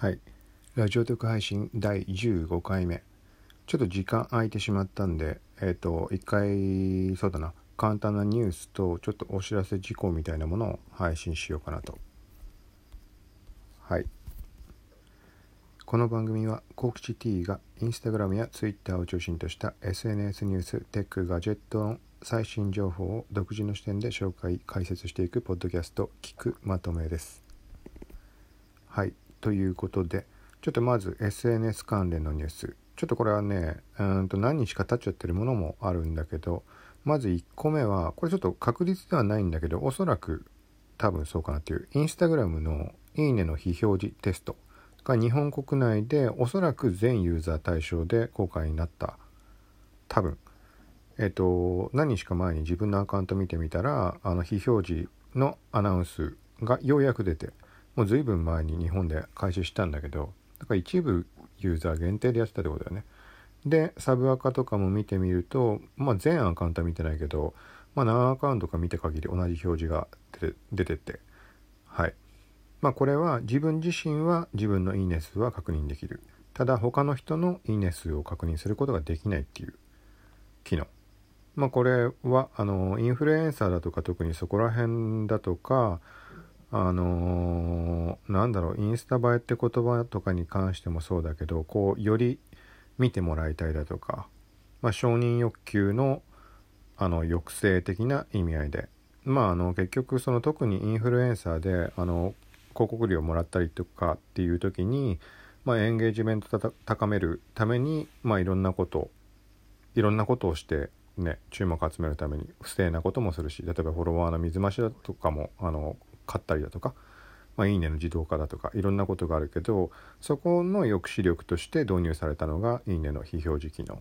はい。ラジオ特配信第15回目。ちょっと時間空いてしまったんで、えっ、と、一回、そうだな、簡単なニュースと、ちょっとお知らせ事項みたいなものを配信しようかなと。はい。この番組は、コークチ T がインスタグラムやツイッターを中心とした SNS ニュース、テック、ガジェットの最新情報を独自の視点で紹介、解説していくポッドキャスト、聞くまとめです。ということで、ちょっとまず SNS 関連のニュース。ちょっとこれはね、うんと何日か経っちゃってるものもあるんだけど、まず1個目は、これちょっと確実ではないんだけど、おそらく多分そうかなっていう、インスタグラムのいいねの非表示テストが日本国内でおそらく全ユーザー対象で公開になった。多分。えっと、何日か前に自分のアカウント見てみたら、あの非表示のアナウンスがようやく出て、もう随分前に日本で開始したんだけどだから一部ユーザー限定でやってたってことだよね。でサブアカとかも見てみるとまあ全アカウントは見てないけどまあ何アカウントか見て限り同じ表示が出て出てて。はい。まあこれは自分自身は自分のいいね数は確認できる。ただ他の人のいいね数を確認することができないっていう機能。まあこれはあのインフルエンサーだとか特にそこら辺だとかあのー、なんだろうインスタ映えって言葉とかに関してもそうだけどこうより見てもらいたいだとか、まあ、承認欲求のあの抑制的な意味合いで。まああの結局その特にインフルエンサーであの広告料をもらったりとかっていう時に、まあ、エンゲージメント高めるために、まあ、いろんなこといろんなことをしてね注目を集めるために不正なこともするし例えばフォロワーの水増しだとかもあの買ったりだとか、まあ、いいねの自動化だとかいろんなことがあるけどそこの抑止力として導入されたのがいいねの非表示機能。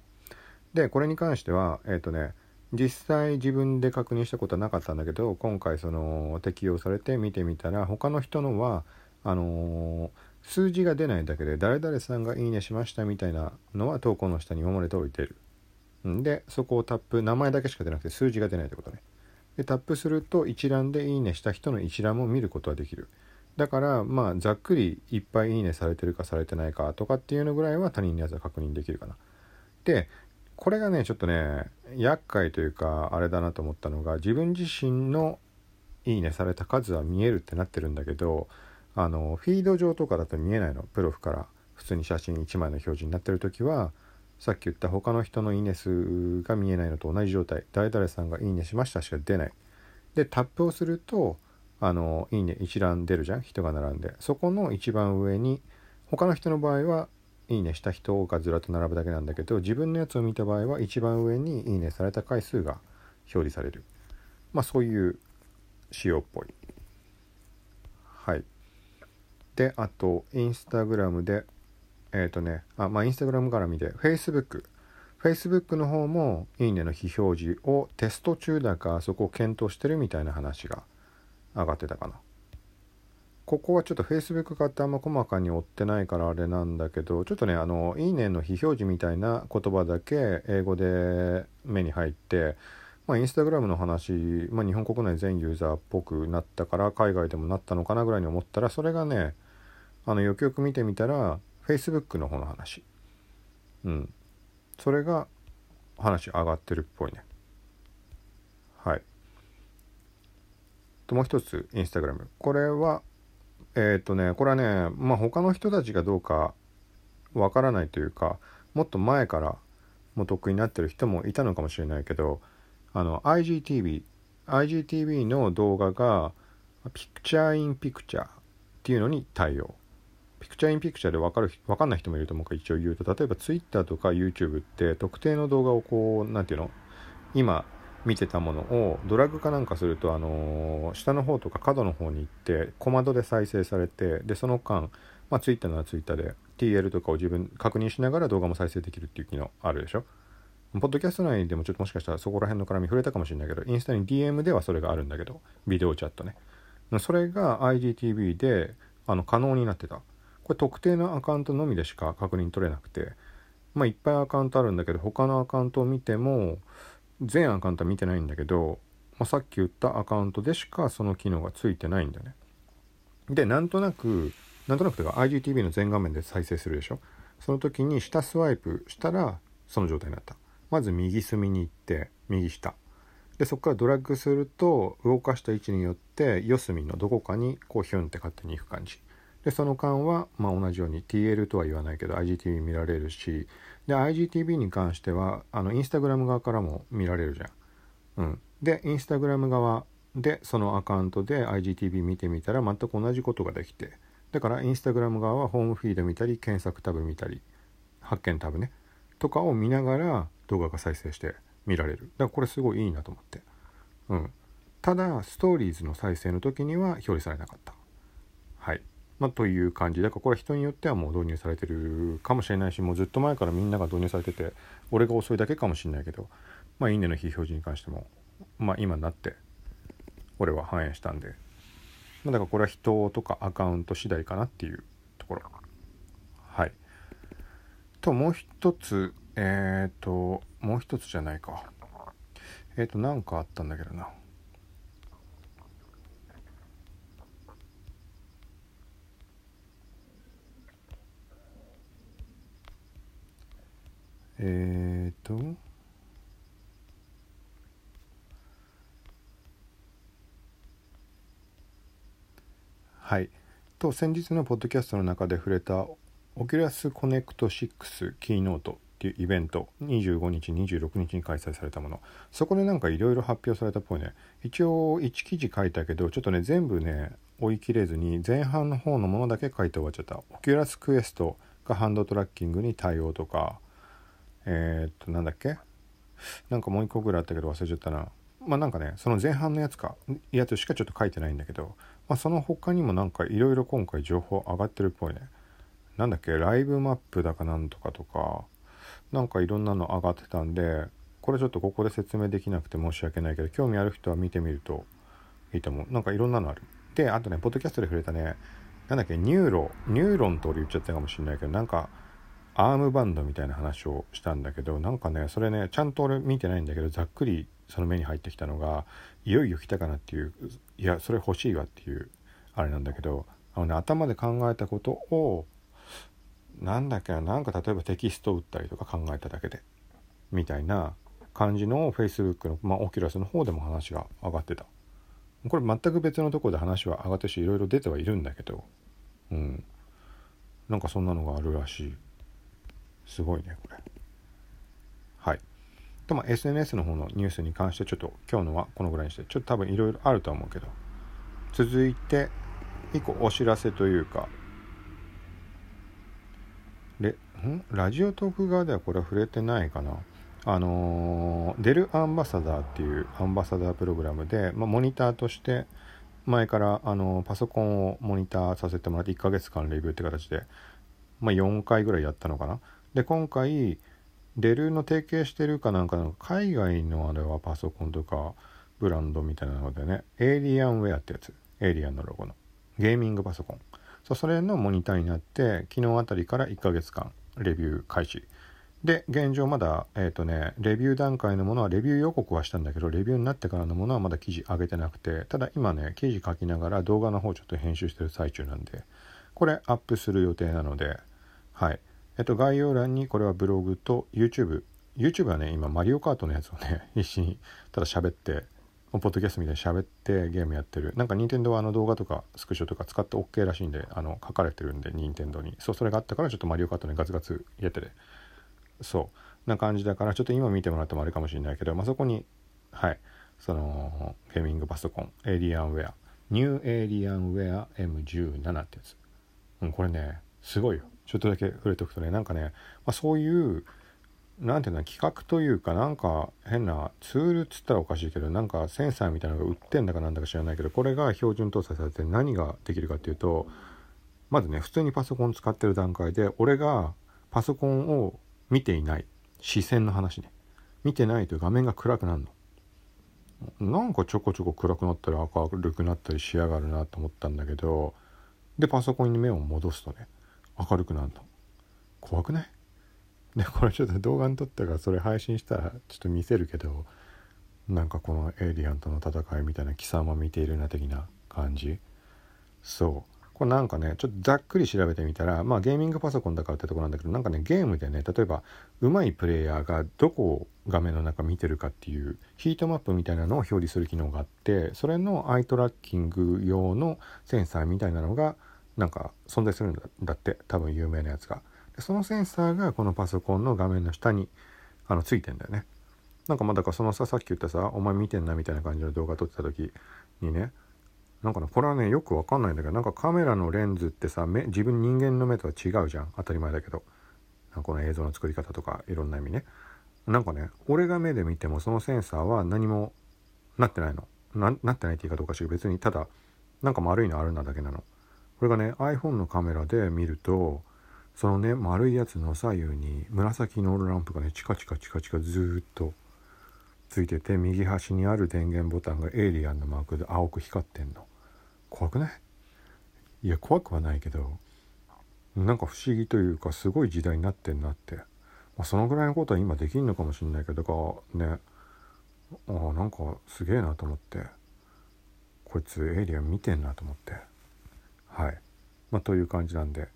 でこれに関してはえっ、ー、とね実際自分で確認したことはなかったんだけど今回その適用されて見てみたら他の人のはあのー、数字が出ないだけで誰々さんがいいねしましたみたいなのは投稿の下に今まで通り出る。んでそこをタップ名前だけしか出なくて数字が出ないってことね。でタップすると一覧でいいねした人の一覧も見ることができる。だからまあざっくりいっぱいいいねされてるかされてないかとかっていうのぐらいは他人のやつは確認できるかな。でこれがねちょっとね厄介というかあれだなと思ったのが自分自身のいいねされた数は見えるってなってるんだけどあのフィード上とかだと見えないの。プロフから普通に写真1枚の表示になってる時はさっき言った他の人のいいね数が見えないのと同じ状態。誰々さんがいいねしましたしか出ない。でタップをするとあのいいね一覧出るじゃん？人が並んで。そこの一番上に他の人の場合はいいねした人がずらっと並ぶだけなんだけど自分のやつを見た場合は一番上にいいねされた回数が表示される。まあそういう仕様っぽい。はい。であとインスタグラムでえっ、ー、とね、あ、まあ、インスタグラムから見て、Facebook。Facebook の方も、いいねの非表示をテスト中だか、そこを検討してるみたいな話が上がってたかな。ここはちょっと Facebook 化ってあんま細かに追ってないからあれなんだけど、ちょっとね、あの、いいねの非表示みたいな言葉だけ英語で目に入って、まあ、インスタグラムの話、まあ、日本国内全ユーザーっぽくなったから海外でもなったのかなぐらいに思ったらそれがねあのよくよく見てみたら Facebook の方の話。うん。それが話上がってるっぽいね。はい。ともう一つ、インスタグラム。これは、えー、っとね、これはね、まあ他の人たちがどうかわからないというか、もっと前からも得意になってる人もいたのかもしれないけど、あの、IGTV、IGTV の動画が、ピクチャーインピクチャーっていうのに対応。ピクチャーインピクチャーで分かる分かんない人もいると思うから一応言うと。例えば Twitter とか YouTube って特定の動画をこう何て言うの？今見てたものをドラッグかなんかするとあのー、下の方とか角の方に行って小窓で再生されてでその間、まあ、Twitter なら Twitter で TL とかを自分確認しながら動画も再生できるっていう機能あるでしょ？ポッドキャスト内でもちょっともしかしたらそこら辺の絡み触れたかもしれないけどインスタに DM ではそれがあるんだけどビデオチャットね。それが IGTV であの可能になってた。これ特定のアカウントのみでしか確認取れなくて、まあいっぱいアカウントあるんだけど、他のアカウントを見ても、全アカウントは見てないんだけど、まあ、さっき言ったアカウントでしかその機能がついてないんだね。で、なんとなくなんとなくというか IGTV の全画面で再生するでしょ？その時に下スワイプしたらその状態になった。まず右隅に行って右下。でそこからドラッグすると動かした位置によって四隅のどこかにこうヒュンって勝手に行く感じ。でその間はまあ同じように TL とは言わないけど IGTV 見られるしで IGTV に関してはあのインスタグラム側からも見られるじゃん。うん、でインスタグラム側でそのアカウントで IGTV 見てみたら全く同じことができてだからインスタグラム側はホームフィード見たり検索タブ見たり発見タブねとかを見ながら動画が再生して見られる。だからこれすごいいいなと思って。うん。ただストーリーズの再生の時には表示されなかった。はい。まあ、という感じ。だからこれは人によってはもう導入されてるかもしれないしもうずっと前からみんなが導入されてて俺が遅いだけかもしれないけどまあいいねの非表示に関してもまあ今になって俺は反映したんで、まあ、だからこれは人とかアカウント次第かなっていうところ。はい。ともう一つえっ、ー、ともう一つじゃないか。えっ、ー、となんかあったんだけどな。えっ、とはい。と先日のポッドキャストの中で触れたオキュラスコネクト6キーノートっていうイベント25日26日に開催されたもの。そこでなんかいろいろ発表されたっぽいね。一応1記事書いたけどちょっとね全部ね追い切れずに前半の方のものだけ書いて終わっちゃった。オキュラスクエストがハンドトラッキングに対応とかえー、っとなんだっけ？なんかもう一個ぐらいあったけど忘れちゃったな。まあなんかねその前半のやつかやつしかちょっと書いてないんだけど、まあ、その他にもなんかいろいろ今回情報上がってるっぽいね。なんだっけ？ライブマップだかなんとかとかなんかいろんなの上がってたんでこれちょっとここで説明できなくて申し訳ないけど興味ある人は見てみるといいと思う。なんかいろんなのある。であとねポッドキャストで触れたねなんだっけ？ニューロニューロンと俺言っちゃったかもしれないけどなんかアームバンドみたいな話をしたんだけどなんかねそれねちゃんと俺見てないんだけどざっくりその目に入ってきたのがいよいよ来たかなっていういやそれ欲しいわっていうあれなんだけどあの、ね、頭で考えたことをなんだっけななんか例えばテキスト打ったりとか考えただけでみたいな感じの Facebook の、まあ、オキュラスの方でも話が上がってた。これ全く別のとこで話は上がってしいろいろ出てはいるんだけどうん。なんかそんなのがあるらしい。すごいねこれ。はい。とまあ SNS の方のニュースに関してちょっと今日のはこのぐらいにしてちょっと多分いろいろあると思うけど。続いて1個お知らせというか。でん？ラジオトーク側ではこれは触れてないかな。あのー、デルアンバサダーっていうアンバサダープログラムで、まあ、モニターとして前からあのパソコンをモニターさせてもらって1ヶ月間レビューって形で、まあ、4回ぐらいやったのかな。で今回デルの提携してるかなんかの海外のあれはパソコンとかブランドみたいなのでねエイリアンウェアってやつ。エイリアンのロゴの。ゲーミングパソコン。そうそれのモニターになって昨日あたりから1ヶ月間レビュー開始。で現状まだえっ、ー、とねレビュー段階のものはレビュー予告はしたんだけどレビューになってからのものはまだ記事上げてなくてただ今ね記事書きながら動画の方ちょっと編集してる最中なんでこれアップする予定なのではい。えっと、概要欄にこれはブログと YouTube。YouTube はね、今マリオカートのやつをね、必死にただ喋って、ポッドキャストみたいに喋ってゲームやってる。なんか任天堂はあの動画とかスクショとか使って OK らしいんで、あの書かれてるんで、任天堂に。そう、それがあったからちょっとマリオカートにガツガツ入れてて。そう。な感じだから、ちょっと今見てもらってもあれかもしれないけど、まあ、そこに、はい、その、ゲーミングパソコン、エイリアンウェア、ニューエイリアンウェア M17 ってやつ。うん、これね、すごいよ。ちょっとだけ触れておくとねなんかね、まあ、そういう何ていうの企画というかなんか変なツールっつったらおかしいけどなんかセンサーみたいなのが売ってんだかなんだか知らないけどこれが標準搭載されて何ができるかっていうとまずね普通にパソコン使ってる段階で俺がパソコンを見ていない視線の話ね。見てないと画面が暗くなるの。なんかちょこちょこ暗くなったり明るくなったりしやがるなと思ったんだけどでパソコンに目を戻すとね明るくなるの。怖くない？でこれちょっと動画に撮ったからそれ配信したらちょっと見せるけどなんかこのエイリアンとの戦いみたいな貴様見ているな的な感じ？そう。これなんかねちょっとざっくり調べてみたらまあゲーミングパソコンだからってとこなんだけどなんかねゲームでね例えば上手いプレイヤーがどこを画面の中見てるかっていうヒートマップみたいなのを表示する機能があってそれのアイトラッキング用のセンサーみたいなのがなんか存在するんだって多分有名なやつが。でそのセンサーがこのパソコンの画面の下にあのついてんだよね。なんかまあだからそのささっき言ったさお前見てんなみたいな感じの動画撮ってた時にねなんかねこれはねよくわかんないんだけどなんかカメラのレンズってさ目自分人間の目とは違うじゃん。当たり前だけど。この映像の作り方とかいろんな意味ね。なんかね俺が目で見てもそのセンサーは何もなってないの。なってないって言い方おかしい別にただなんか丸いのあるなだけなの。これがね iPhone のカメラで見るとそのね丸いやつの左右に紫のランプがねチカチカチカチカずっとついてて右端にある電源ボタンがエイリアンのマークで青く光ってんの。怖くない？いや怖くはないけどなんか不思議というかすごい時代になってんなって、まあ、そのぐらいのことは今できんのかもしんないけどかね。あなんかすげえなと思って。こいつエイリアン見てんなと思って。はいまあという感じなんで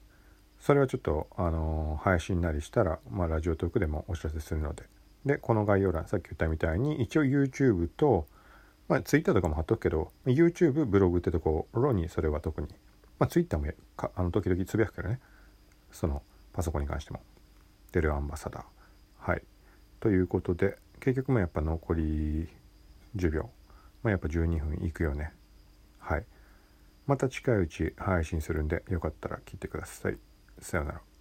それはちょっとあのー、配信なりしたら、まあ、ラジオトークでもお知らせするのででこの概要欄さっき言ったみたいに一応 YouTube とまあ、ツイッターとかも貼っとくけど、YouTube、ブログってところにそれは特に、まあ、ツイッターもかあの時々つぶやくけどね、そのパソコンに関しても。デルアンバサダー。はい。ということで、結局もやっぱ残り10秒。まあ、やっぱ12分いくよね。はい。また近いうち配信するんで、よかったら聞いてください。さようなら。